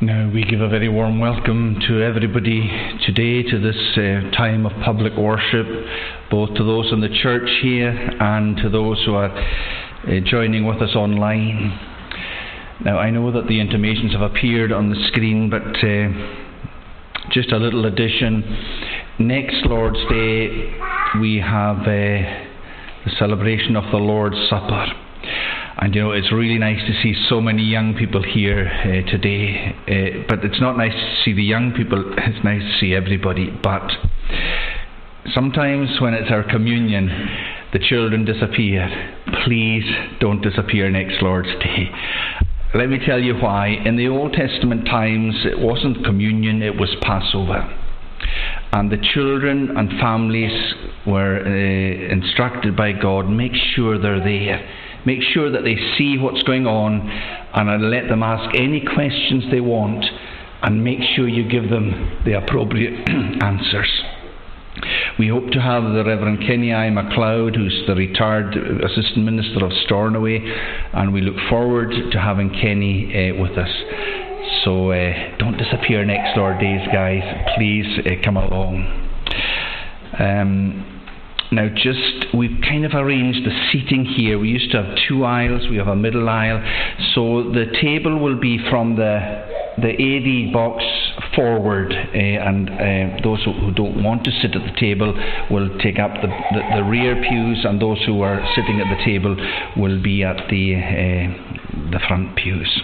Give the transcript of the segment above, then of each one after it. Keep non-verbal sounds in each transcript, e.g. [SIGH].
Now, we give a very warm welcome to everybody today to this uh, time of public worship, both to those in the church here and to those who are uh, joining with us online. Now, I know that the intimations have appeared on the screen, but uh, just a little addition. Next Lord's Day, we have uh, the celebration of the Lord's Supper. And you know, it's really nice to see so many young people here uh, today. Uh, but it's not nice to see the young people, [LAUGHS] it's nice to see everybody. But sometimes when it's our communion, the children disappear. Please don't disappear next Lord's Day. Let me tell you why. In the Old Testament times, it wasn't communion, it was Passover. And the children and families were uh, instructed by God make sure they're there Make sure that they see what's going on and let them ask any questions they want and make sure you give them the appropriate [CLEARS THROAT] answers. We hope to have the Reverend Kenny I. MacLeod, who's the retired Assistant Minister of Stornoway, and we look forward to having Kenny uh, with us. So uh, don't disappear next door days, guys. Please uh, come along. Um, now, just we've kind of arranged the seating here. We used to have two aisles, we have a middle aisle. So the table will be from the the AD box forward, uh, and uh, those who, don't want to sit at the table will take up the, the, the, rear pews, and those who are sitting at the table will be at the uh, the front pews.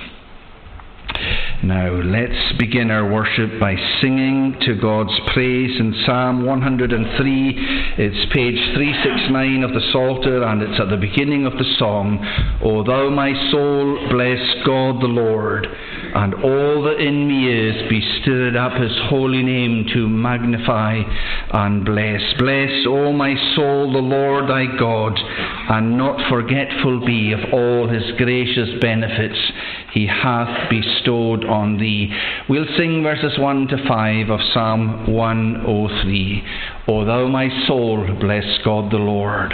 Now, let's begin our worship by singing to God's praise in Psalm 103. It's page 369 of the Psalter, and it's at the beginning of the song. O thou my soul, bless God the Lord, and all that in me is, be stirred up his holy name to magnify and bless. Bless, O my soul, the Lord thy God, and not forgetful be of all his gracious benefits he hath bestowed on thee. We'll sing verses 1 to 5 of Psalm 103. O thou my soul, bless God the Lord.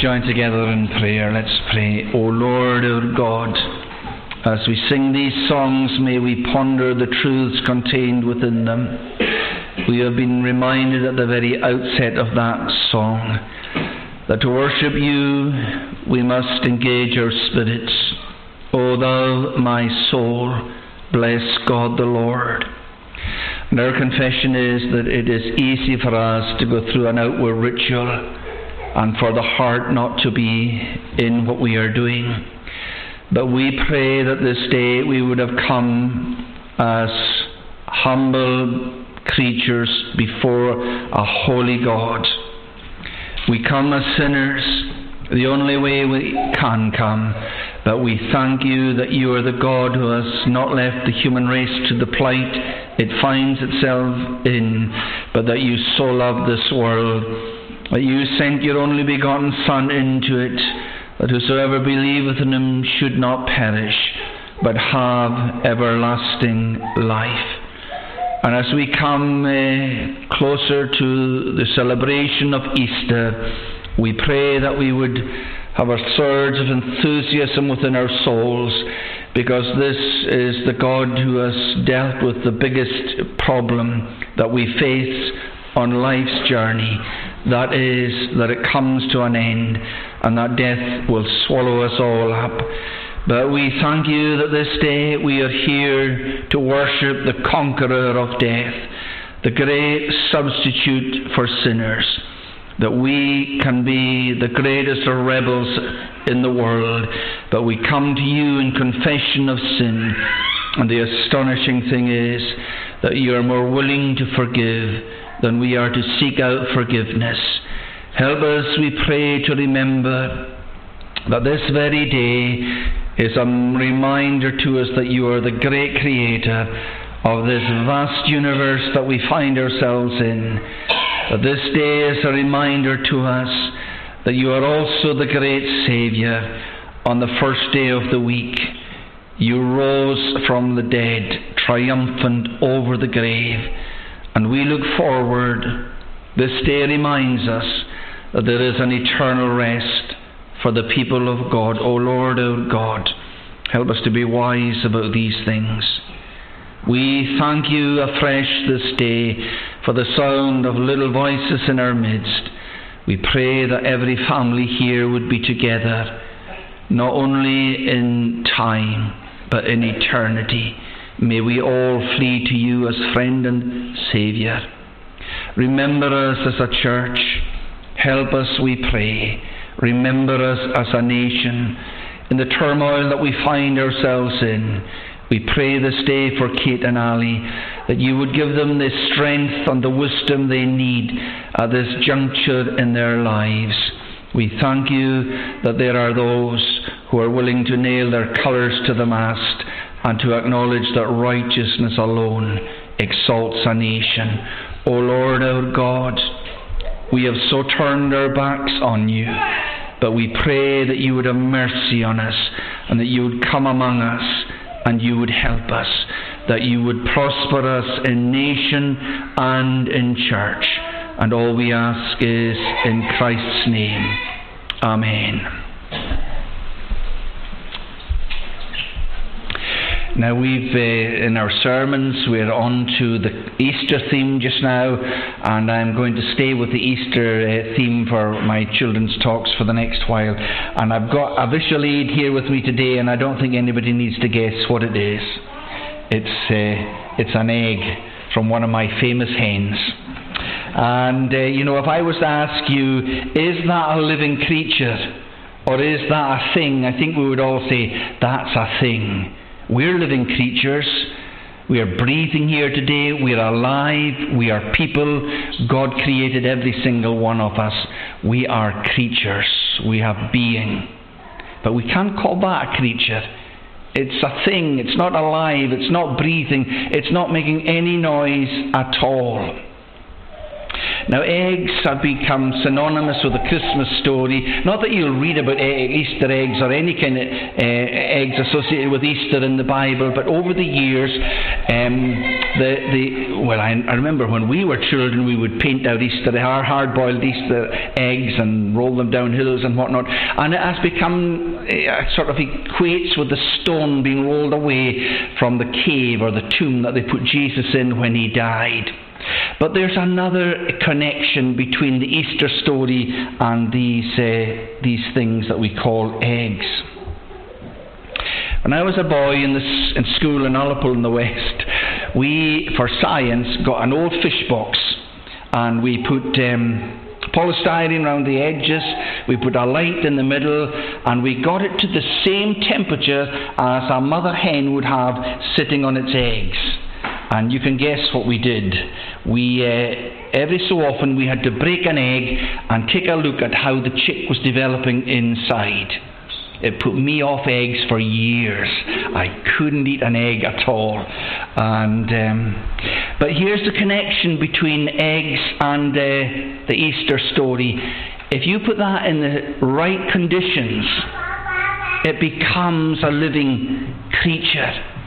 Join together in prayer. Let's pray. O Lord our God, as we sing these songs, may we ponder the truths contained within them. We have been reminded at the very outset of that song that to worship you we must engage our spirits. O thou, my soul, bless God the Lord. And our confession is that it is easy for us to go through an outward ritual and for the heart not to be in what we are doing. But we pray that this day we would have come as humble creatures before a holy God. We come as sinners, the only way we can come. But we thank you that you are the God who has not left the human race to the plight it finds itself in, but that you so love this world that you sent your only begotten Son into it, that whosoever believeth in him should not perish, but have everlasting life. And as we come uh, closer to the celebration of Easter, we pray that we would have a surge of enthusiasm within our souls because this is the God who has dealt with the biggest problem that we face on life's journey that is, that it comes to an end and that death will swallow us all up. But we thank you that this day we are here to worship the conqueror of death, the great substitute for sinners, that we can be the greatest of rebels in the world, but we come to you in confession of sin. And the astonishing thing is that you are more willing to forgive then we are to seek out forgiveness. Help us, we pray, to remember that this very day is a reminder to us that you are the great creator of this vast universe that we find ourselves in. That this day is a reminder to us that you are also the great Saviour. On the first day of the week, you rose from the dead, triumphant over the grave. And we look forward. This day reminds us that there is an eternal rest for the people of God. O Lord, O God, help us to be wise about these things. We thank you afresh this day for the sound of little voices in our midst. We pray that every family here would be together, not only in time, but in eternity. May we all flee to you as friend and Saviour. Remember us as a church. Help us, we pray. Remember us as a nation. In the turmoil that we find ourselves in, we pray this day for Kate and Ali that you would give them the strength and the wisdom they need at this juncture in their lives. We thank you that there are those who are willing to nail their colours to the mast and to acknowledge that righteousness alone exalts a nation. O Lord our God, we have so turned our backs on you, but we pray that you would have mercy on us and that you would come among us and you would help us, that you would prosper us in nation and in church. And all we ask is in Christ's name. Amen. Now we've uh, in our sermons we're on to the Easter theme just now, and I'm going to stay with the Easter uh, theme for my children's talks for the next while. And I've got a visual aid here with me today, and I don't think anybody needs to guess what it is. It's uh, it's an egg from one of my famous hens. And uh, you know, if I was to ask you, is that a living creature? Or is that a thing? I think we would all say, that's a thing. We're living creatures. We are breathing here today. We are alive. We are people. God created every single one of us. We are creatures. We have being. But we can't call that a creature. It's a thing. It's not alive. It's not breathing. It's not making any noise at all. Now, eggs have become synonymous with the Christmas story. Not that you'll read about Easter eggs or any kind of uh, eggs associated with Easter in the Bible, but over the years, um, the, the well, I, I, remember when we were children, we would paint out Easter, our hard-boiled Easter eggs, and roll them down hills and whatnot, and it has become uh, sort of equates with the stone being rolled away from the cave or the tomb that they put Jesus in when he died. But there's another connection between the Easter story and these, uh, these things that we call eggs. When I was a boy in, in school in Ullapool in the West, we, for science, got an old fish box and we put um, polystyrene around the edges, we put a light in the middle, and we got it to the same temperature as a mother hen would have sitting on its eggs. And you can guess what we did. We, uh, every so often, we had to break an egg and take a look at how the chick was developing inside. It put me off eggs for years. I couldn't eat an egg at all. And um, but here's the connection between eggs and uh, the Easter story. If you put that in the right conditions, it becomes a living creature.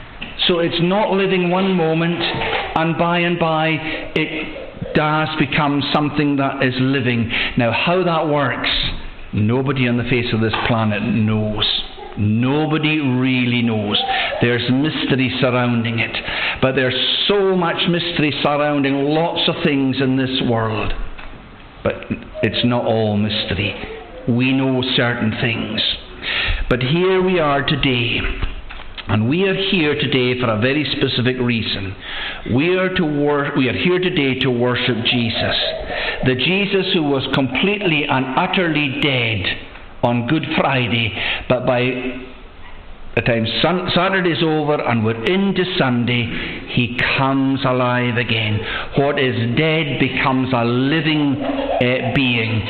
So it's not living one moment, and by and by it does become something that is living. Now, how that works, nobody on the face of this planet knows. Nobody really knows. There's mystery surrounding it. But there's so much mystery surrounding lots of things in this world. But it's not all mystery. We know certain things. But here we are today and we are here today for a very specific reason. We are, to wor- we are here today to worship Jesus. The Jesus who was completely and utterly dead on Good Friday, but by the time sun- Saturday's over and we're into Sunday, he comes alive again. What is dead becomes a living uh, being,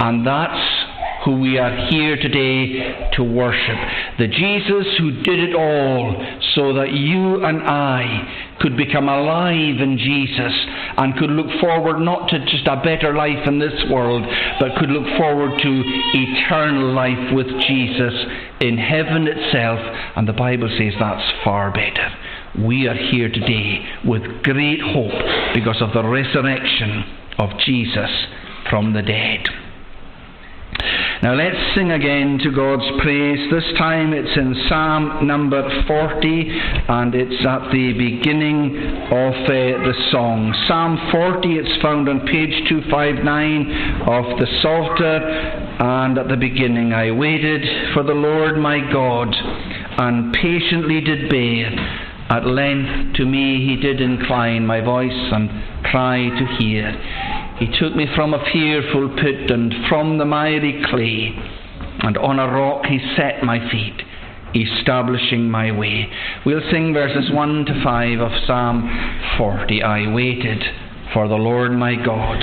and that's who we are here today to worship. The Jesus who did it all so that you and I could become alive in Jesus and could look forward not to just a better life in this world, but could look forward to eternal life with Jesus in heaven itself. And the Bible says that's far better. We are here today with great hope because of the resurrection of Jesus from the dead. Now let's sing again to God's praise. This time it's in Psalm number 40 and it's at the beginning of uh, the song. Psalm 40, it's found on page 259 of the Psalter and at the beginning I waited for the Lord my God and patiently did bear. At length to me he did incline my voice and cry to hear. He took me from a fearful pit and from the miry clay, and on a rock he set my feet, establishing my way. We'll sing verses 1 to 5 of Psalm 40. I waited for the Lord my God.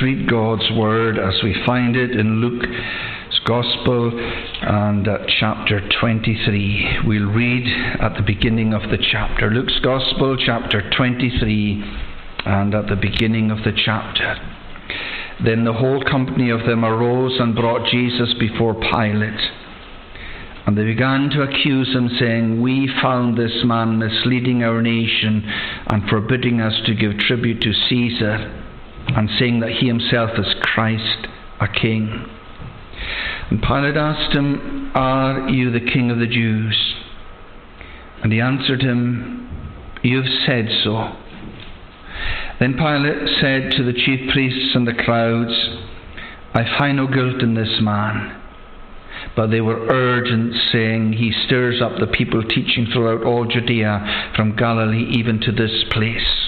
Read God's Word as we find it in Luke's Gospel and at chapter 23. We'll read at the beginning of the chapter. Luke's Gospel, chapter 23, and at the beginning of the chapter. Then the whole company of them arose and brought Jesus before Pilate. And they began to accuse him, saying, We found this man misleading our nation and forbidding us to give tribute to Caesar and saying that he himself is Christ, a king. And Pilate asked him, Are you the king of the Jews? And he answered him, You have said so. Then Pilate said to the chief priests and the crowds, I find no guilt in this man. But they were urgent, saying, He stirs up the people, teaching throughout all Judea, from Galilee even to this place.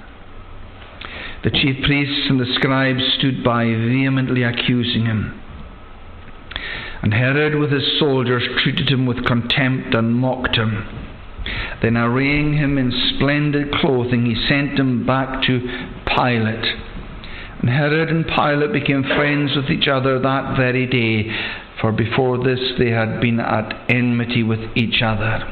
The chief priests and the scribes stood by, vehemently accusing him. And Herod, with his soldiers, treated him with contempt and mocked him. Then, arraying him in splendid clothing, he sent him back to Pilate. And Herod and Pilate became friends with each other that very day, for before this they had been at enmity with each other.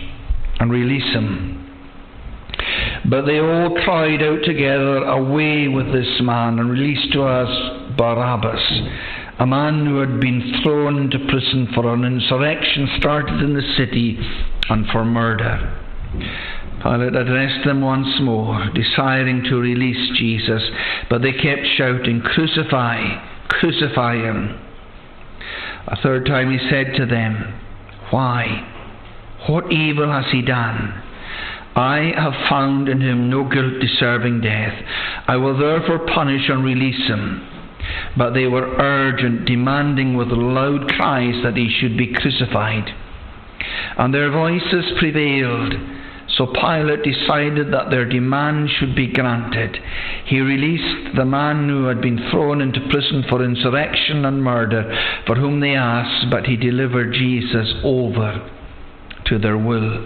and release him. But they all cried out together, Away with this man, and release to us Barabbas, a man who had been thrown into prison for an insurrection started in the city and for murder. Pilate addressed them once more, desiring to release Jesus, but they kept shouting, Crucify, crucify him. A third time he said to them, Why? What evil has he done? I have found in him no guilt deserving death. I will therefore punish and release him. But they were urgent, demanding with loud cries that he should be crucified. And their voices prevailed. So Pilate decided that their demand should be granted. He released the man who had been thrown into prison for insurrection and murder, for whom they asked, but he delivered Jesus over to their will.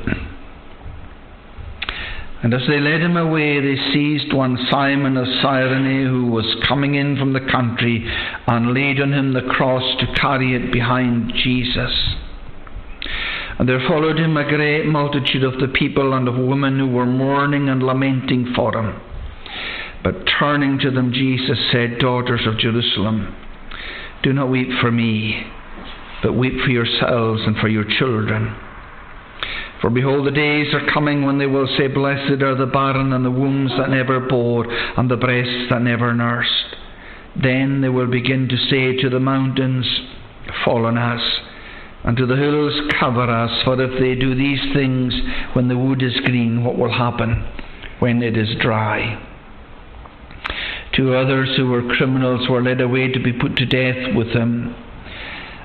And as they led him away, they seized one Simon of Cyrene who was coming in from the country and laid on him the cross to carry it behind Jesus. And there followed him a great multitude of the people and of women who were mourning and lamenting for him. But turning to them, Jesus said, Daughters of Jerusalem, do not weep for me, but weep for yourselves and for your children. For behold, the days are coming when they will say, Blessed are the barren and the wombs that never bore, and the breasts that never nursed. Then they will begin to say to the mountains, Fall on us, and to the hills, Cover us. For if they do these things when the wood is green, what will happen when it is dry? Two others who were criminals were led away to be put to death with him.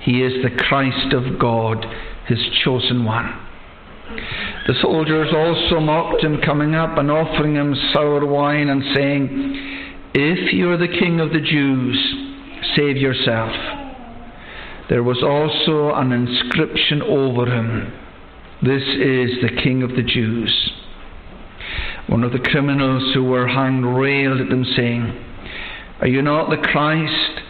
he is the Christ of God, his chosen one. The soldiers also mocked him, coming up and offering him sour wine and saying, If you are the King of the Jews, save yourself. There was also an inscription over him This is the King of the Jews. One of the criminals who were hanged railed at them, saying, Are you not the Christ?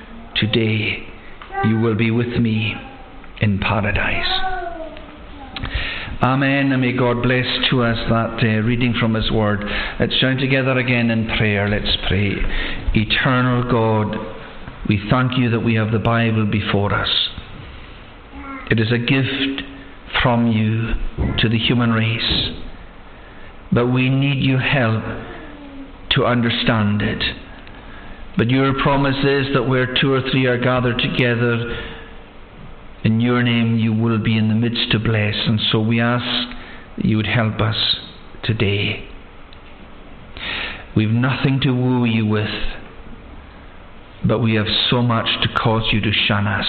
today you will be with me in paradise. Amen. And may God bless to us that uh, reading from His Word. Let's join together again in prayer. Let's pray. Eternal God, we thank you that we have the Bible before us. It is a gift from you to the human race. But we need your help to understand it. But your promise is that where two or three are gathered together, in your name you will be in the midst to bless. And so we ask that you would help us today. We've nothing to woo you with, but we have so much to cause you to shun us.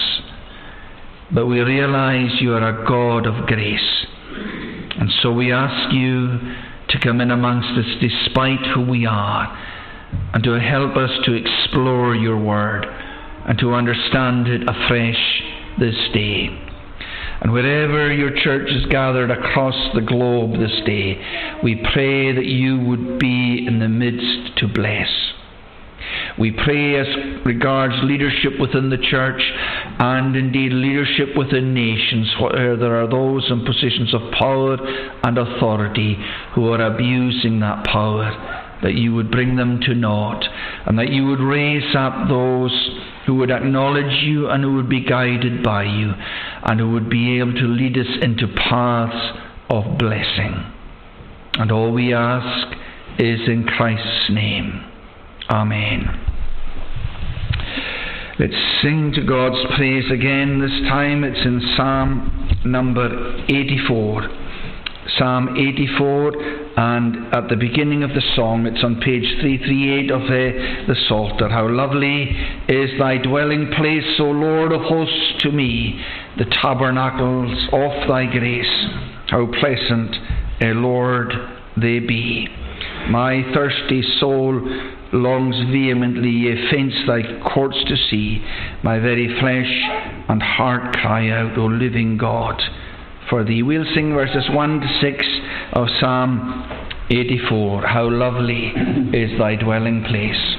But we realize you are a God of grace. And so we ask you to come in amongst us despite who we are and to help us to explore your word and to understand it afresh this day. And wherever your church is gathered across the globe this day, we pray that you would be in the midst to bless. We pray as regards leadership within the church and indeed leadership within nations where there are those in positions of power and authority who are abusing that power, that you would bring them to naught and that you would raise up those who would acknowledge you and who would be guided by you and who would be able to lead us into paths of blessing. And all we ask is in Christ's name. Amen. Let's sing to God's praise again. This time it's in Psalm number 84. Psalm 84, and at the beginning of the song, it's on page 338 of the, the Psalter. How lovely is thy dwelling place, O Lord of hosts, to me, the tabernacles of thy grace. How pleasant, O Lord, they be. My thirsty soul longs vehemently, yea, faints thy courts to see. My very flesh and heart cry out, O living God for thee. We'll sing verses 1 to 6 of Psalm 84. How lovely is thy dwelling place.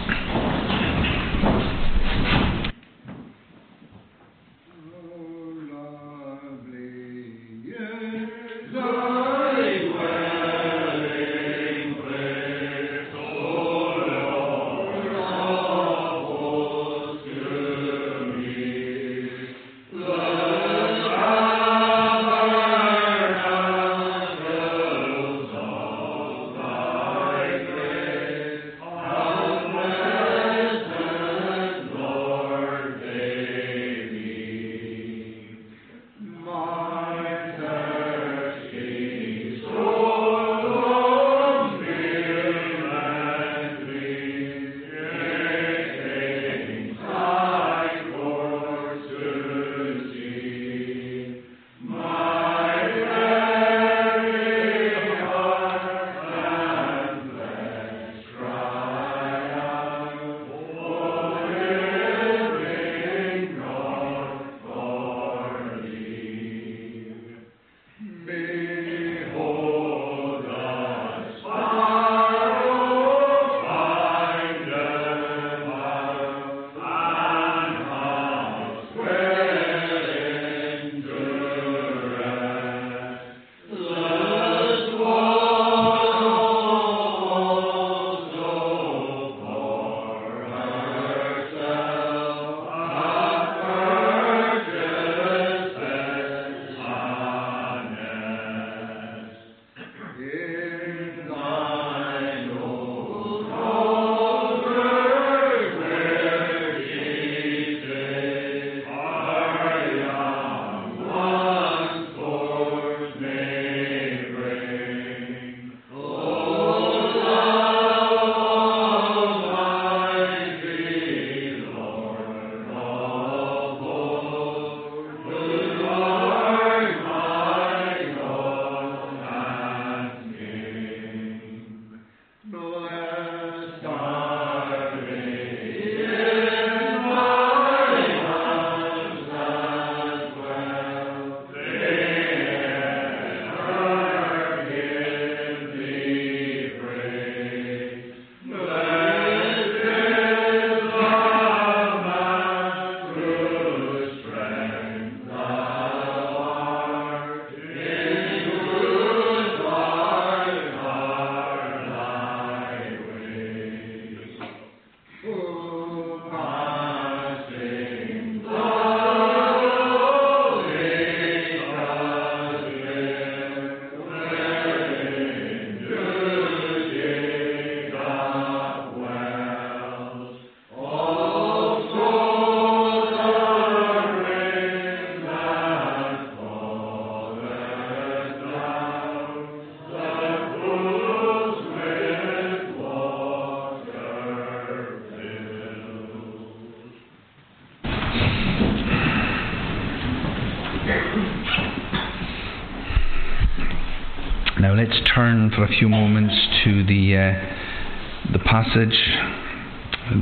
For a few moments to the uh, the passage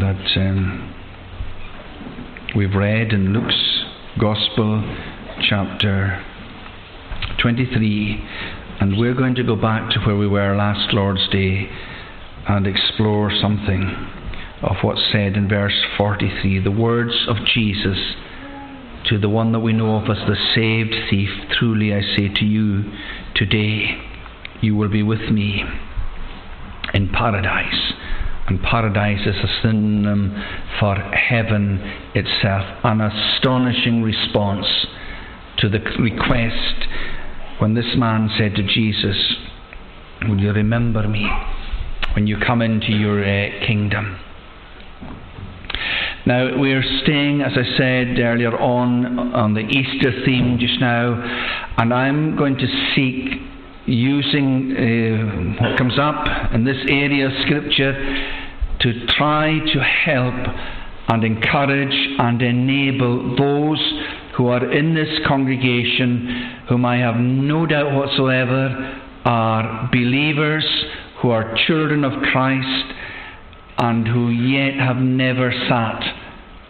that um, we've read in Luke's Gospel, chapter 23, and we're going to go back to where we were last Lord's Day and explore something of what's said in verse 43 the words of Jesus to the one that we know of as the saved thief. Truly I say to you, today you will be with me in paradise. And paradise is a synonym for heaven itself. An astonishing response to the request when this man said to Jesus, Will you remember me when you come into your uh, kingdom? Now, we're staying, as I said earlier on, on the Easter theme just now, and I'm going to seek using uh, what comes up in this area of Scripture to try to help and encourage and enable those who are in this congregation, whom I have no doubt whatsoever are believers, who are children of Christ, and who yet have never sat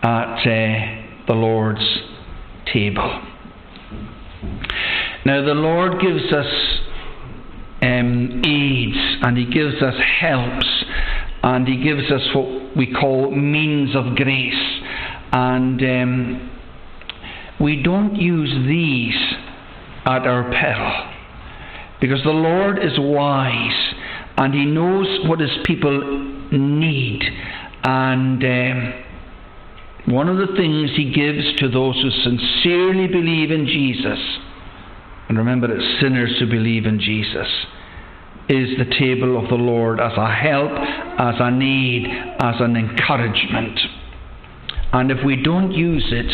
at uh, the Lord's table. Now, the Lord gives us um, aids and He gives us helps and He gives us what we call means of grace. And um, we don't use these at our peril. Because the Lord is wise and He knows what His people need. And um, one of the things He gives to those who sincerely believe in Jesus, and remember it's sinners who believe in Jesus, is the table of the Lord as a help, as a need, as an encouragement. And if we don't use it,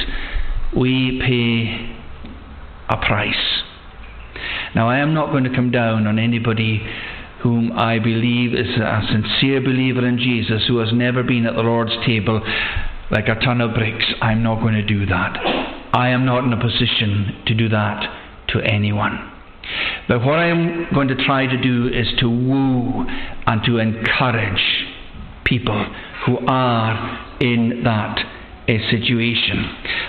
we pay a price. Now, I am not going to come down on anybody whom I believe is a sincere believer in Jesus who has never been at the Lord's table like a ton of bricks. I'm not going to do that. I am not in a position to do that to anyone. But what I am going to try to do is to woo and to encourage people who are in that a situation.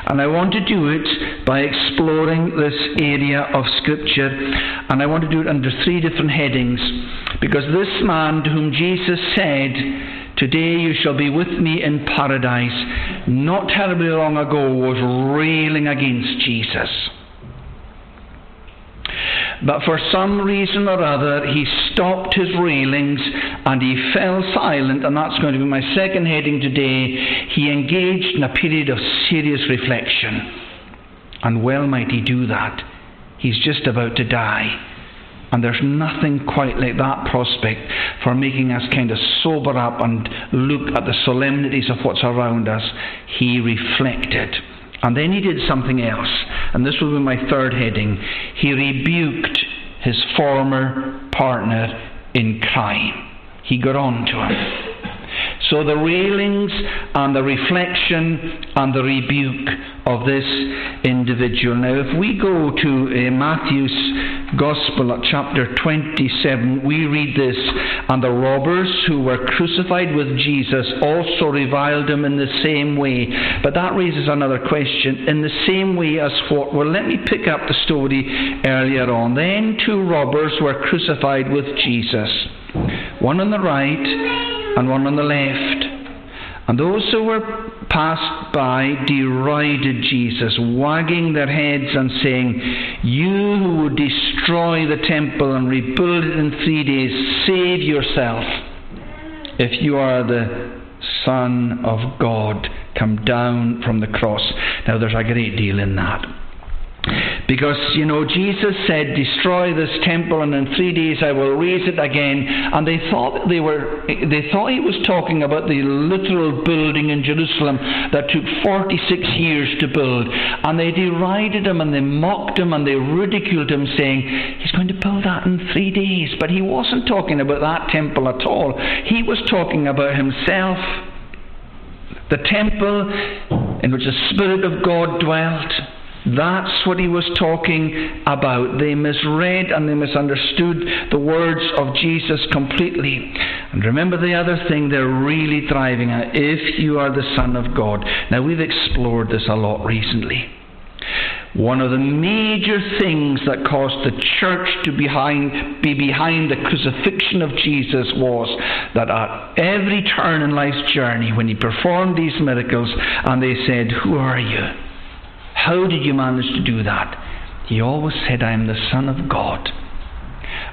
And I want to do it by exploring this area of Scripture, and I want to do it under three different headings, because this man to whom Jesus said, Today you shall be with me in paradise, not terribly long ago was railing against Jesus. But for some reason or other, he stopped his railings and he fell silent, and that's going to be my second heading today. He engaged in a period of serious reflection. And well might he do that. He's just about to die. And there's nothing quite like that prospect for making us kind of sober up and look at the solemnities of what's around us. He reflected. And then he did something else. And this will be my third heading. He rebuked his former partner in crime. He got on to him. So the railings and the reflection and the rebuke of this individual. Now, if we go to uh, Matthew's Gospel at chapter 27, we read this And the robbers who were crucified with Jesus also reviled him in the same way. But that raises another question. In the same way as what? Well, let me pick up the story earlier on. Then two robbers were crucified with Jesus, one on the right and one on the left. And those who were passed by derided Jesus, wagging their heads and saying, You who would destroy the temple and rebuild it in three days, save yourself. If you are the Son of God, come down from the cross. Now, there's a great deal in that. Because, you know, Jesus said, Destroy this temple, and in three days I will raise it again. And they thought they were they thought he was talking about the literal building in Jerusalem that took 46 years to build. And they derided him and they mocked him and they ridiculed him, saying, He's going to build that in three days. But he wasn't talking about that temple at all. He was talking about himself. The temple in which the Spirit of God dwelt That's what he was talking about. They misread and they misunderstood the words of Jesus completely. And remember the other thing they're really driving at if you are the Son of God. Now, we've explored this a lot recently. One of the major things that caused the church to behind, be behind the crucifixion of Jesus was that at every turn in life's journey, when he performed these miracles and they said, Who are you? How did you manage to do that? He always said, I am the Son of God.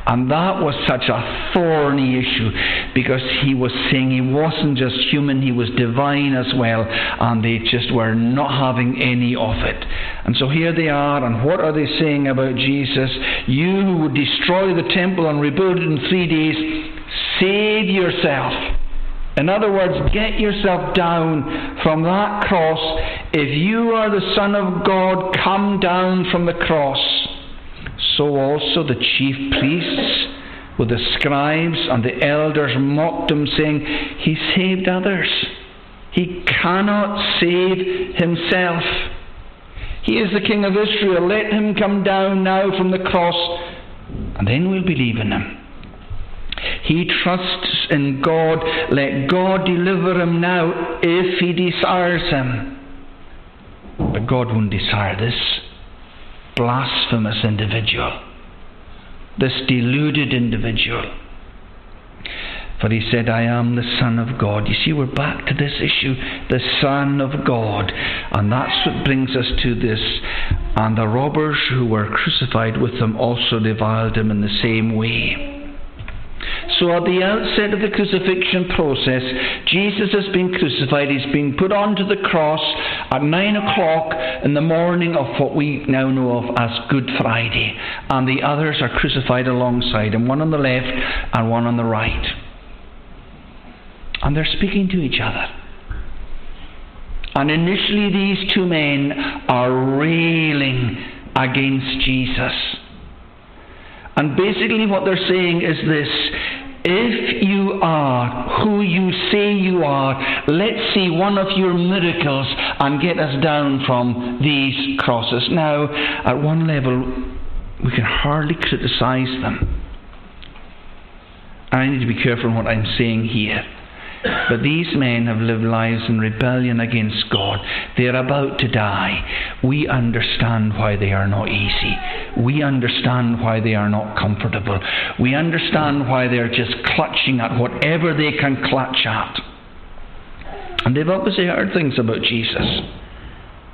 And that was such a thorny issue because he was saying he wasn't just human, he was divine as well, and they just were not having any of it. And so here they are, and what are they saying about Jesus? You who would destroy the temple and rebuild it in three days, save yourself. In other words, get yourself down from that cross. If you are the Son of God, come down from the cross so also the chief priests with the scribes and the elders mocked him, saying, He saved others. He cannot save himself. He is the King of Israel. Let him come down now from the cross, and then we'll believe in him. He trusts in God. Let God deliver him now if he desires him. But God won't desire this blasphemous individual, this deluded individual. For he said, I am the Son of God. You see, we're back to this issue, the Son of God. And that's what brings us to this. And the robbers who were crucified with him also reviled him in the same way. So, at the outset of the crucifixion process, Jesus has been crucified. He's been put onto the cross at 9 o'clock in the morning of what we now know of as Good Friday. And the others are crucified alongside him, one on the left and one on the right. And they're speaking to each other. And initially, these two men are railing against Jesus. And basically, what they're saying is this if you are who you say you are, let's see one of your miracles and get us down from these crosses. Now, at one level, we can hardly criticize them. I need to be careful in what I'm saying here. But these men have lived lives in rebellion against God. They are about to die. We understand why they are not easy. We understand why they are not comfortable. We understand why they're just clutching at whatever they can clutch at. And they've obviously heard things about Jesus.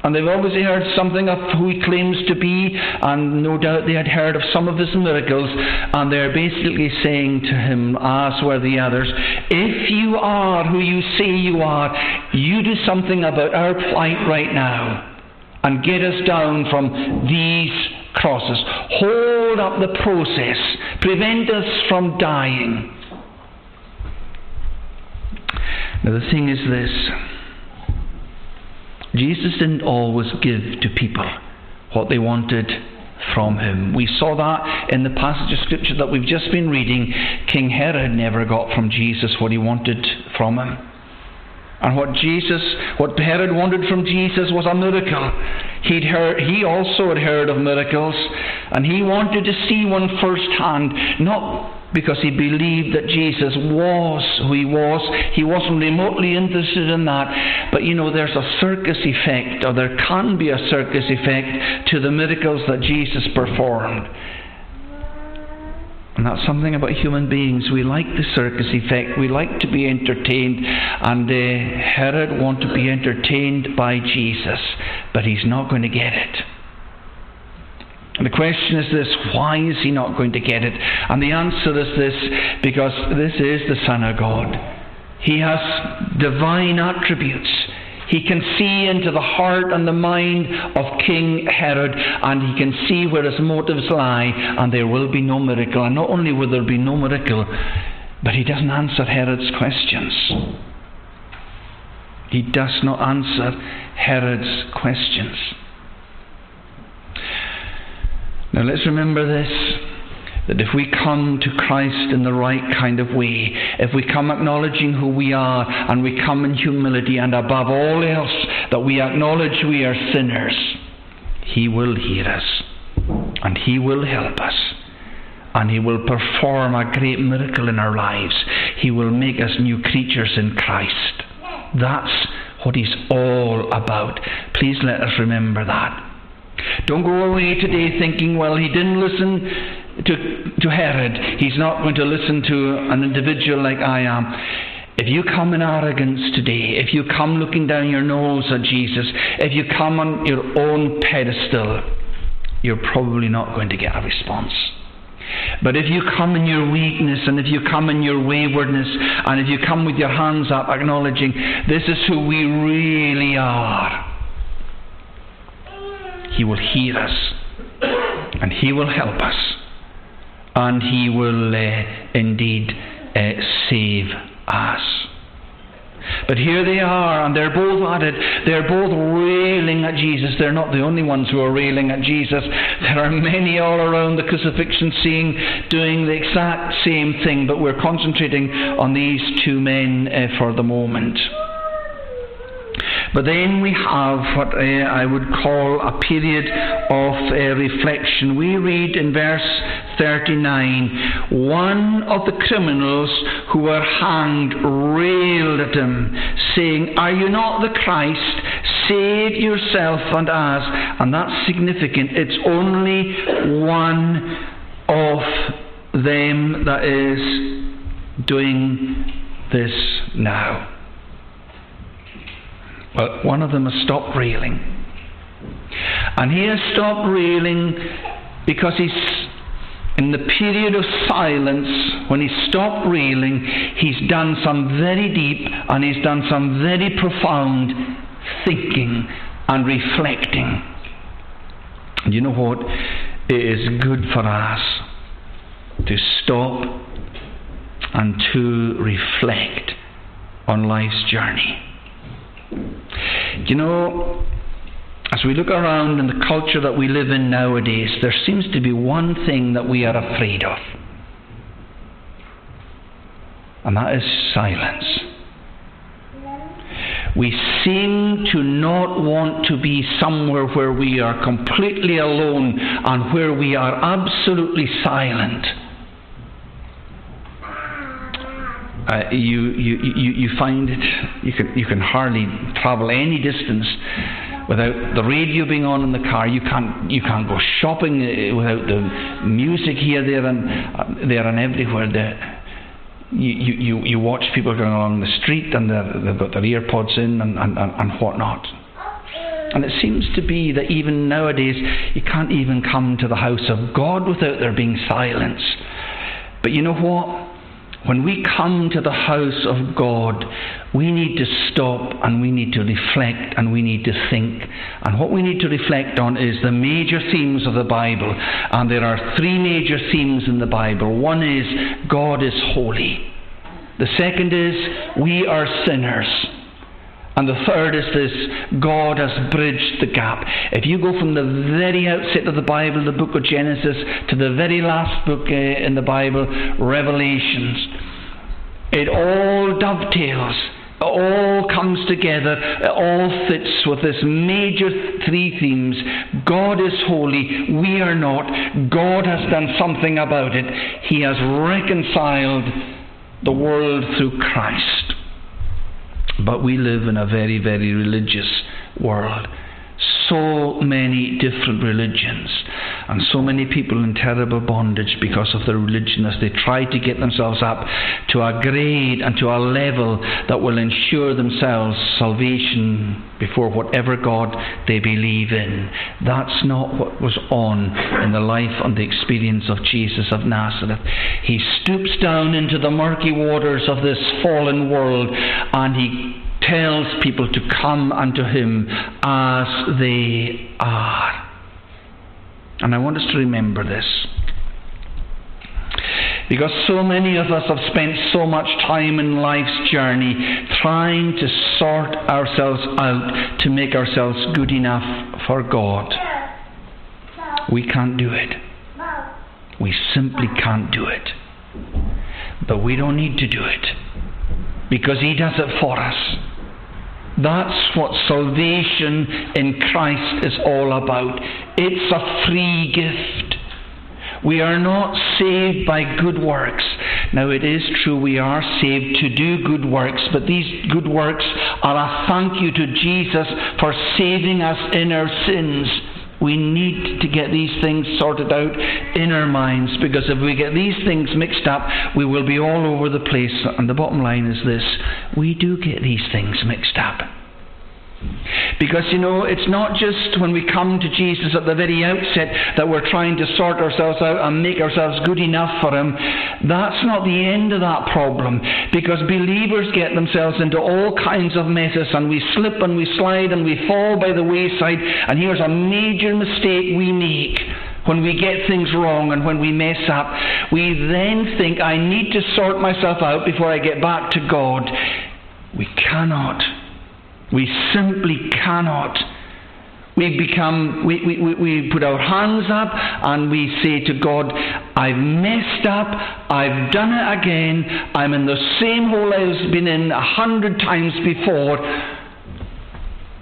And they've obviously heard something of who he claims to be, and no doubt they had heard of some of his miracles, and they're basically saying to him, as were the others, if you are who you say you are, you do something about our plight right now, and get us down from these crosses. Hold up the process, prevent us from dying. Now, the thing is this. Jesus didn't always give to people what they wanted from him. We saw that in the passage of scripture that we've just been reading. King Herod never got from Jesus what he wanted from him. And what Jesus, what Herod wanted from Jesus was a miracle. He'd heard, he also had heard of miracles, and he wanted to see one firsthand, not because he believed that Jesus was who he was. He wasn't remotely interested in that. But you know, there's a circus effect, or there can be a circus effect to the miracles that Jesus performed. And that's something about human beings. We like the circus effect. We like to be entertained. And uh, Herod wanted to be entertained by Jesus, but he's not going to get it. And the question is this why is he not going to get it? And the answer is this because this is the Son of God. He has divine attributes. He can see into the heart and the mind of King Herod, and he can see where his motives lie, and there will be no miracle. And not only will there be no miracle, but he doesn't answer Herod's questions. He does not answer Herod's questions. Now let's remember this that if we come to Christ in the right kind of way, if we come acknowledging who we are and we come in humility and above all else that we acknowledge we are sinners, He will hear us and He will help us and He will perform a great miracle in our lives. He will make us new creatures in Christ. That's what He's all about. Please let us remember that. Don't go away today thinking, well, He didn't listen to, to Herod. He's not going to listen to an individual like I am. If you come in arrogance today, if you come looking down your nose at Jesus, if you come on your own pedestal, you're probably not going to get a response. But if you come in your weakness and if you come in your waywardness and if you come with your hands up acknowledging this is who we really are, He will hear us and He will help us and He will uh, indeed uh, save us. But here they are, and they're both at it. They're both railing at Jesus. They're not the only ones who are railing at Jesus. There are many all around the crucifixion scene doing the exact same thing, but we're concentrating on these two men uh, for the moment. But then we have what uh, I would call a period of uh, reflection. We read in verse 39 one of the criminals who were hanged railed at him, saying, Are you not the Christ? Save yourself and us. And that's significant. It's only one of them that is doing this now. But one of them has stopped reeling. And he has stopped reeling because he's in the period of silence, when he stopped reeling, he's done some very deep and he's done some very profound thinking and reflecting. And you know what? It is good for us to stop and to reflect on life's journey. You know, as we look around in the culture that we live in nowadays, there seems to be one thing that we are afraid of, and that is silence. We seem to not want to be somewhere where we are completely alone and where we are absolutely silent. Uh, you, you, you, you find it, you can, you can hardly travel any distance without the radio being on in the car. You can't, you can't go shopping uh, without the music here, there, and, uh, there and everywhere. The, you, you, you watch people going along the street and they've got their earpods in and, and, and, and whatnot. And it seems to be that even nowadays you can't even come to the house of God without there being silence. But you know what? When we come to the house of God, we need to stop and we need to reflect and we need to think. And what we need to reflect on is the major themes of the Bible. And there are three major themes in the Bible. One is God is holy. The second is we are sinners. And the third is this God has bridged the gap. If you go from the very outset of the Bible, the book of Genesis, to the very last book uh, in the Bible, Revelations, it all dovetails. It all comes together. It all fits with this major three themes. God is holy. We are not. God has done something about it. He has reconciled the world through Christ. But we live in a very, very religious world. So many different religions, and so many people in terrible bondage because of their religion as they try to get themselves up to a grade and to a level that will ensure themselves salvation before whatever God they believe in. That's not what was on in the life and the experience of Jesus of Nazareth. He stoops down into the murky waters of this fallen world and he tells people to come unto him as they are. And I want us to remember this. Because so many of us have spent so much time in life's journey trying to sort ourselves out to make ourselves good enough for God. We can't do it. We simply can't do it. But we don't need to do it because He does it for us. That's what salvation in Christ is all about. It's a free gift. We are not saved by good works. Now, it is true we are saved to do good works, but these good works are a thank you to Jesus for saving us in our sins. We need to get these things sorted out in our minds because if we get these things mixed up, we will be all over the place. And the bottom line is this we do get these things mixed up. Because, you know, it's not just when we come to Jesus at the very outset that we're trying to sort ourselves out and make ourselves good enough for Him. That's not the end of that problem. Because believers get themselves into all kinds of messes and we slip and we slide and we fall by the wayside. And here's a major mistake we make when we get things wrong and when we mess up, we then think, I need to sort myself out before I get back to God. We cannot. We simply cannot. We become, we, we, we put our hands up and we say to God, I've messed up, I've done it again, I'm in the same hole I've been in a hundred times before.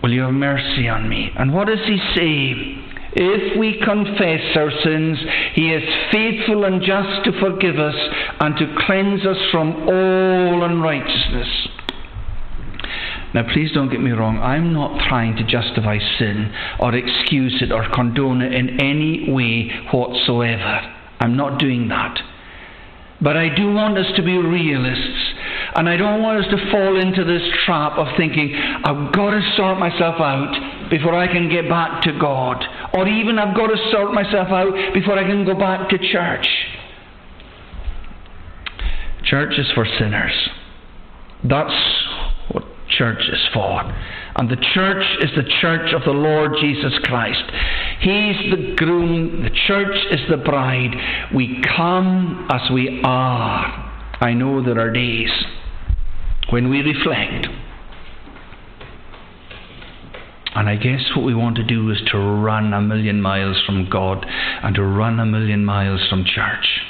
Will you have mercy on me? And what does he say? If we confess our sins, He is faithful and just to forgive us and to cleanse us from all unrighteousness. Now, please don't get me wrong, I'm not trying to justify sin or excuse it or condone it in any way whatsoever. I'm not doing that. But I do want us to be realists. And I don't want us to fall into this trap of thinking, I've got to sort myself out before I can get back to God. Or even, I've got to sort myself out before I can go back to church. Church is for sinners. That's church is for. And the church is the church of the Lord Jesus Christ. He's the groom, the church is the bride. We come as we are. I know there are days when we reflect. And I guess what we want to do is to run a million miles from God and to run a million miles from church.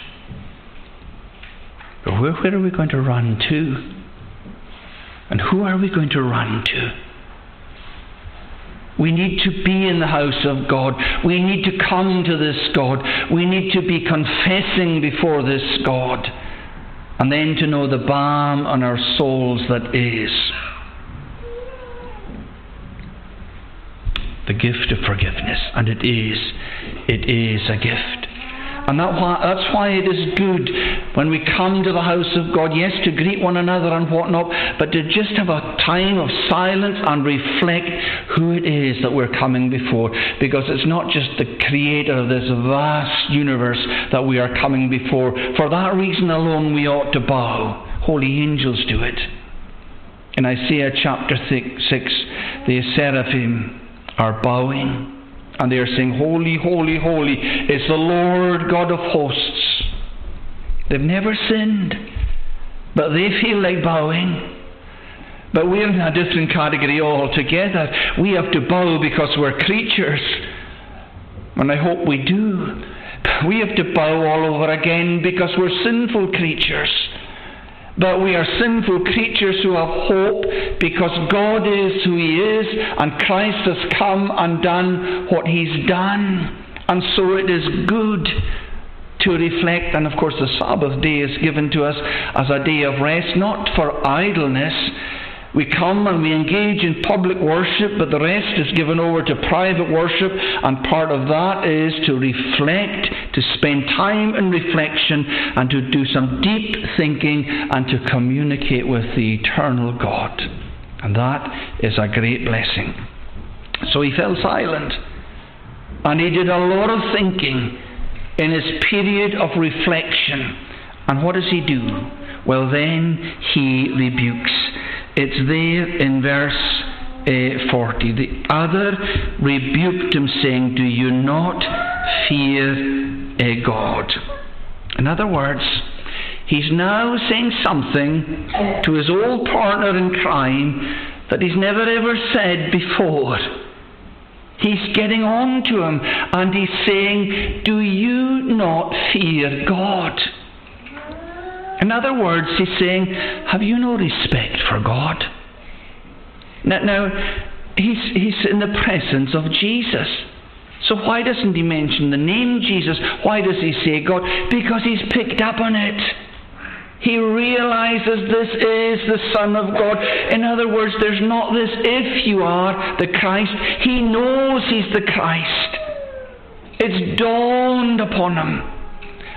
But where, where are we going to run to? And who are we going to run to? We need to be in the house of God. We need to come to this God. We need to be confessing before this God. And then to know the balm on our souls that is the gift of forgiveness. And it is. It is a gift. And that why, that's why it is good when we come to the house of God, yes, to greet one another and whatnot, but to just have a time of silence and reflect who it is that we're coming before. Because it's not just the creator of this vast universe that we are coming before. For that reason alone, we ought to bow. Holy angels do it. In Isaiah chapter 6, the seraphim are bowing and they are saying, Holy, holy, holy is the Lord God of hosts. They've never sinned, but they feel like bowing. But we're in a different category altogether. We have to bow because we're creatures. And I hope we do. We have to bow all over again because we're sinful creatures. But we are sinful creatures who have hope because God is who He is and Christ has come and done what He's done. And so it is good to reflect. And of course, the Sabbath day is given to us as a day of rest, not for idleness we come and we engage in public worship, but the rest is given over to private worship, and part of that is to reflect, to spend time in reflection, and to do some deep thinking and to communicate with the eternal God. And that is a great blessing. So he fell silent, and he did a lot of thinking in his period of reflection. And what does he do? Well, then he rebukes it's there in verse uh, 40. The other rebuked him, saying, Do you not fear uh, God? In other words, he's now saying something to his old partner in crime that he's never ever said before. He's getting on to him and he's saying, Do you not fear God? In other words, he's saying, Have you no respect for God? Now, now he's, he's in the presence of Jesus. So why doesn't he mention the name Jesus? Why does he say God? Because he's picked up on it. He realizes this is the Son of God. In other words, there's not this if you are the Christ. He knows he's the Christ. It's dawned upon him.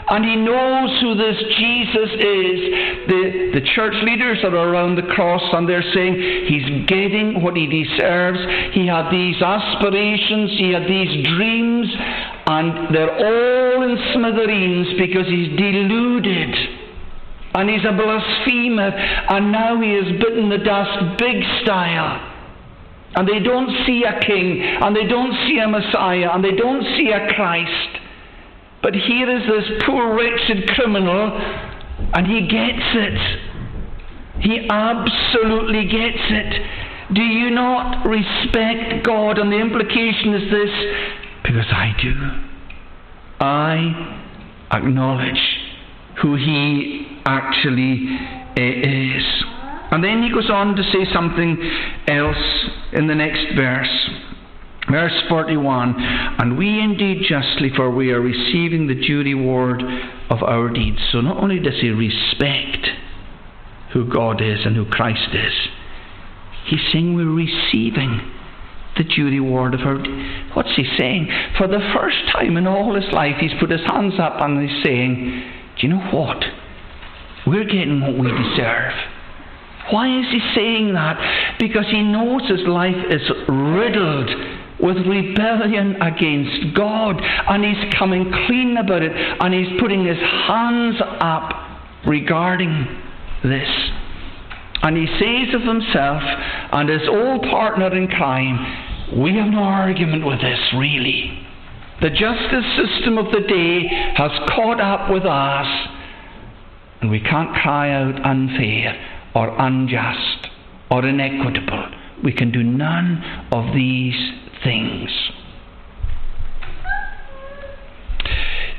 And he knows who this Jesus is. The, the church leaders are around the cross and they're saying he's getting what he deserves. He had these aspirations, he had these dreams, and they're all in smithereens because he's deluded. And he's a blasphemer, and now he has bitten the dust big style. And they don't see a king, and they don't see a Messiah, and they don't see a Christ. But here is this poor wretched criminal, and he gets it. He absolutely gets it. Do you not respect God? And the implication is this because I do. I acknowledge who He actually is. And then he goes on to say something else in the next verse. Verse 41 And we indeed justly, for we are receiving the due reward of our deeds. So not only does he respect who God is and who Christ is, he's saying we're receiving the due reward of our. What's he saying? For the first time in all his life, he's put his hands up and he's saying, Do you know what? We're getting what we deserve. Why is he saying that? Because he knows his life is riddled with rebellion against God, and he's coming clean about it, and he's putting his hands up regarding this. And he says of himself and his old partner in crime, We have no argument with this, really. The justice system of the day has caught up with us, and we can't cry out unfair or unjust or inequitable. We can do none of these things.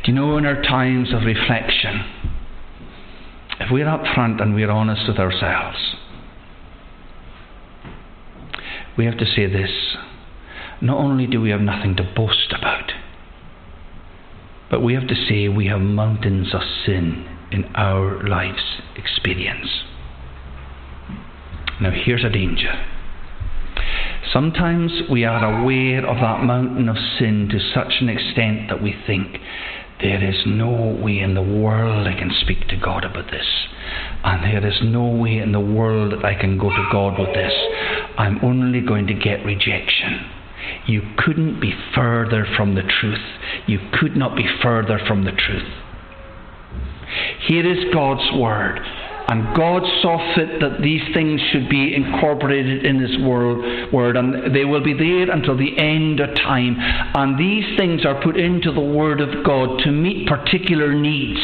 Do you know in our times of reflection, if we're up front and we're honest with ourselves, we have to say this not only do we have nothing to boast about, but we have to say we have mountains of sin in our life's experience. Now, here's a danger. Sometimes we are aware of that mountain of sin to such an extent that we think, there is no way in the world I can speak to God about this. And there is no way in the world that I can go to God with this. I'm only going to get rejection. You couldn't be further from the truth. You could not be further from the truth. Here is God's Word. And God saw fit that these things should be incorporated in His word, word, and they will be there until the end of time. And these things are put into the Word of God to meet particular needs.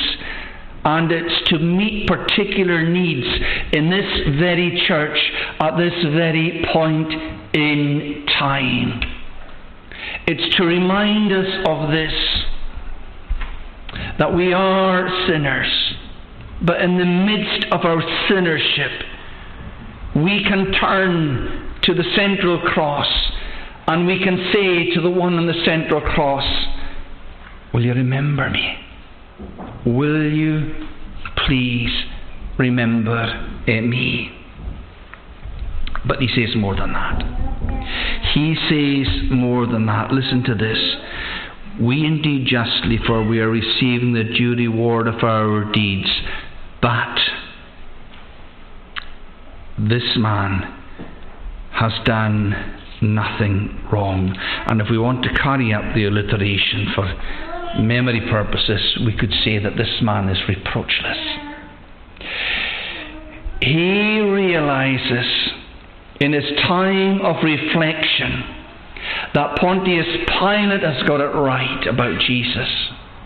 And it's to meet particular needs in this very church at this very point in time. It's to remind us of this that we are sinners but in the midst of our sinnership, we can turn to the central cross and we can say to the one on the central cross, Will you remember me? Will you please remember eh, me? But he says more than that. He says more than that. Listen to this. We indeed justly, for we are receiving the due reward of our deeds. But this man has done nothing wrong. And if we want to carry up the alliteration for memory purposes, we could say that this man is reproachless. He realizes in his time of reflection that Pontius Pilate has got it right about Jesus.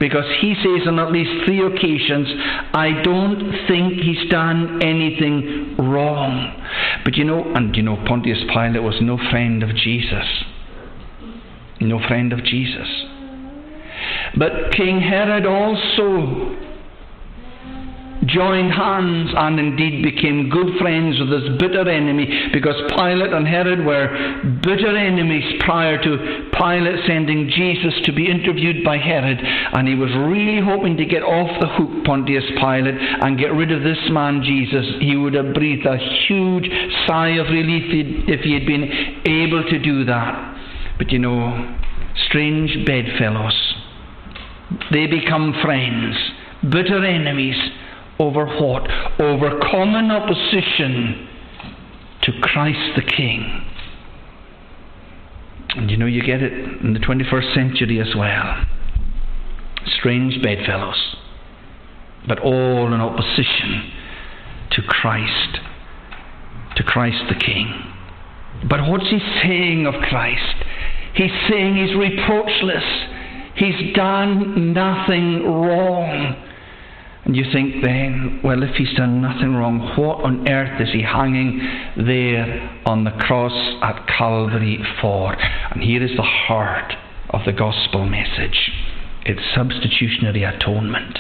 Because he says on at least three occasions, I don't think he's done anything wrong. But you know, and you know, Pontius Pilate was no friend of Jesus. No friend of Jesus. But King Herod also joined hands and indeed became good friends with this bitter enemy because Pilate and Herod were bitter enemies prior to Pilate sending Jesus to be interviewed by Herod. And he was really hoping to get off the hook, Pontius Pilate, and get rid of this man, Jesus. He would have breathed a huge sigh of relief if he had been able to do that. But you know, strange bedfellows. They become friends, bitter enemies over what? Over common opposition to Christ the King. And you know, you get it in the 21st century as well. Strange bedfellows, but all in opposition to Christ, to Christ the King. But what's he saying of Christ? He's saying he's reproachless. He's done nothing wrong. And you think then, well, if he's done nothing wrong, what on earth is he hanging there on the cross at Calvary for? And here is the heart of the gospel message it's substitutionary atonement.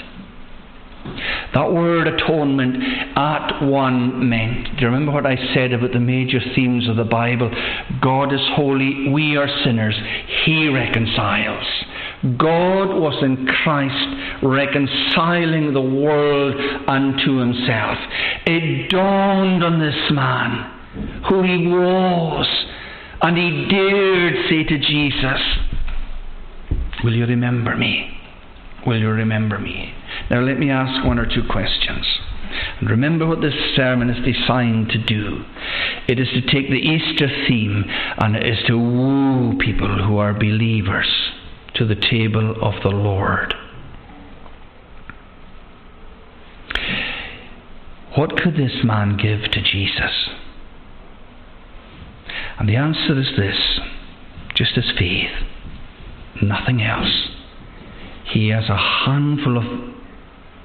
That word atonement at one meant, do you remember what I said about the major themes of the Bible? God is holy, we are sinners, He reconciles. God was in Christ reconciling the world unto Himself. It dawned on this man who He was, and he dared say to Jesus, Will you remember me? Will you remember me? Now, let me ask one or two questions. And remember what this sermon is designed to do. It is to take the Easter theme and it is to woo people who are believers to the table of the Lord. What could this man give to Jesus? And the answer is this just as faith, nothing else. He has a handful of,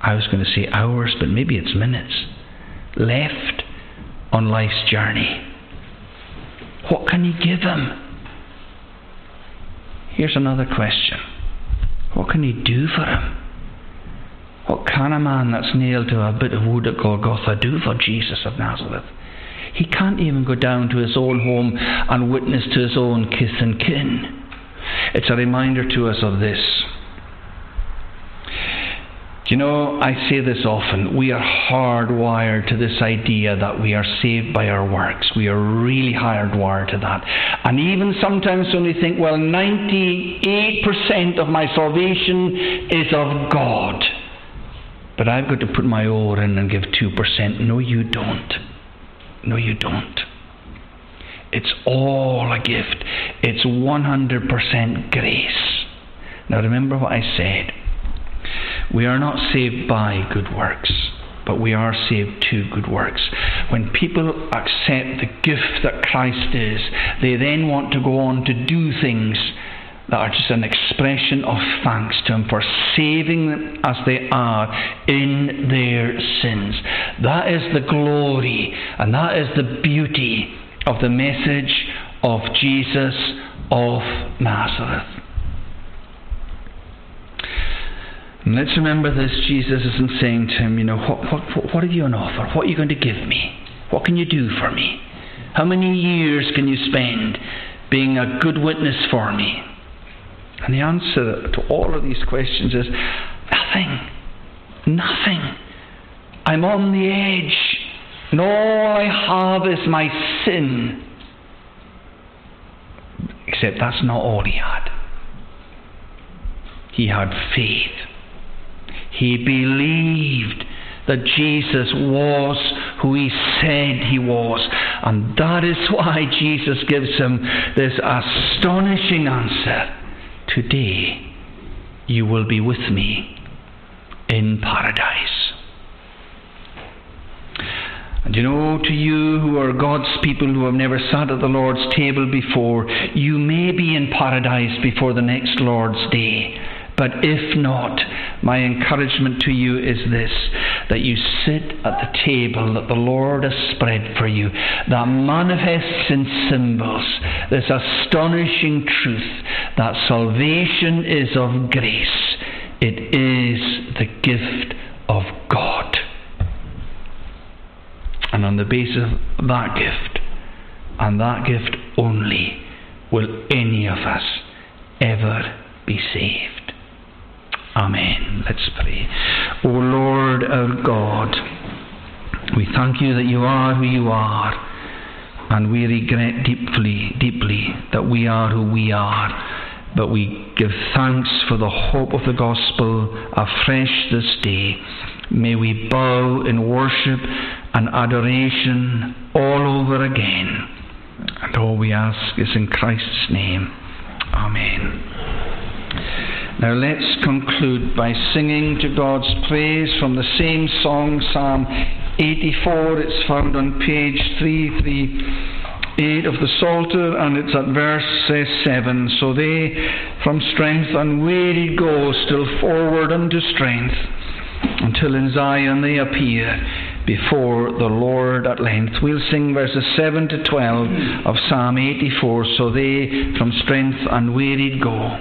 I was going to say hours, but maybe it's minutes, left on life's journey. What can you give him? Here's another question What can he do for him? What can a man that's nailed to a bit of wood at Golgotha do for Jesus of Nazareth? He can't even go down to his own home and witness to his own kith and kin. It's a reminder to us of this you know, I say this often. We are hardwired to this idea that we are saved by our works. We are really hardwired to that. And even sometimes when we think, well, 98% of my salvation is of God, but I've got to put my oar in and give 2%. No, you don't. No, you don't. It's all a gift, it's 100% grace. Now, remember what I said. We are not saved by good works, but we are saved to good works. When people accept the gift that Christ is, they then want to go on to do things that are just an expression of thanks to Him for saving them as they are in their sins. That is the glory and that is the beauty of the message of Jesus of Nazareth. And let's remember this Jesus isn't saying to him, you know, what, what, what have you on offer? What are you going to give me? What can you do for me? How many years can you spend being a good witness for me? And the answer to all of these questions is nothing. Nothing. I'm on the edge. And all I have is my sin. Except that's not all he had. He had faith. He believed that Jesus was who he said he was. And that is why Jesus gives him this astonishing answer Today you will be with me in paradise. And you know, to you who are God's people who have never sat at the Lord's table before, you may be in paradise before the next Lord's day. But if not, my encouragement to you is this that you sit at the table that the Lord has spread for you, that manifests in symbols this astonishing truth that salvation is of grace, it is the gift of God. And on the basis of that gift, and that gift only, will any of us ever be saved. Amen. Let's pray. O Lord our God, we thank you that you are who you are, and we regret deeply, deeply that we are who we are. But we give thanks for the hope of the gospel afresh this day. May we bow in worship and adoration all over again. And all we ask is in Christ's name. Amen. Now let's conclude by singing to God's praise from the same song, Psalm 84. It's found on page 338 of the Psalter, and it's at verse 7. So they from strength unwearied go, still forward unto strength, until in Zion they appear before the Lord at length. We'll sing verses 7 to 12 of Psalm 84. So they from strength unwearied go.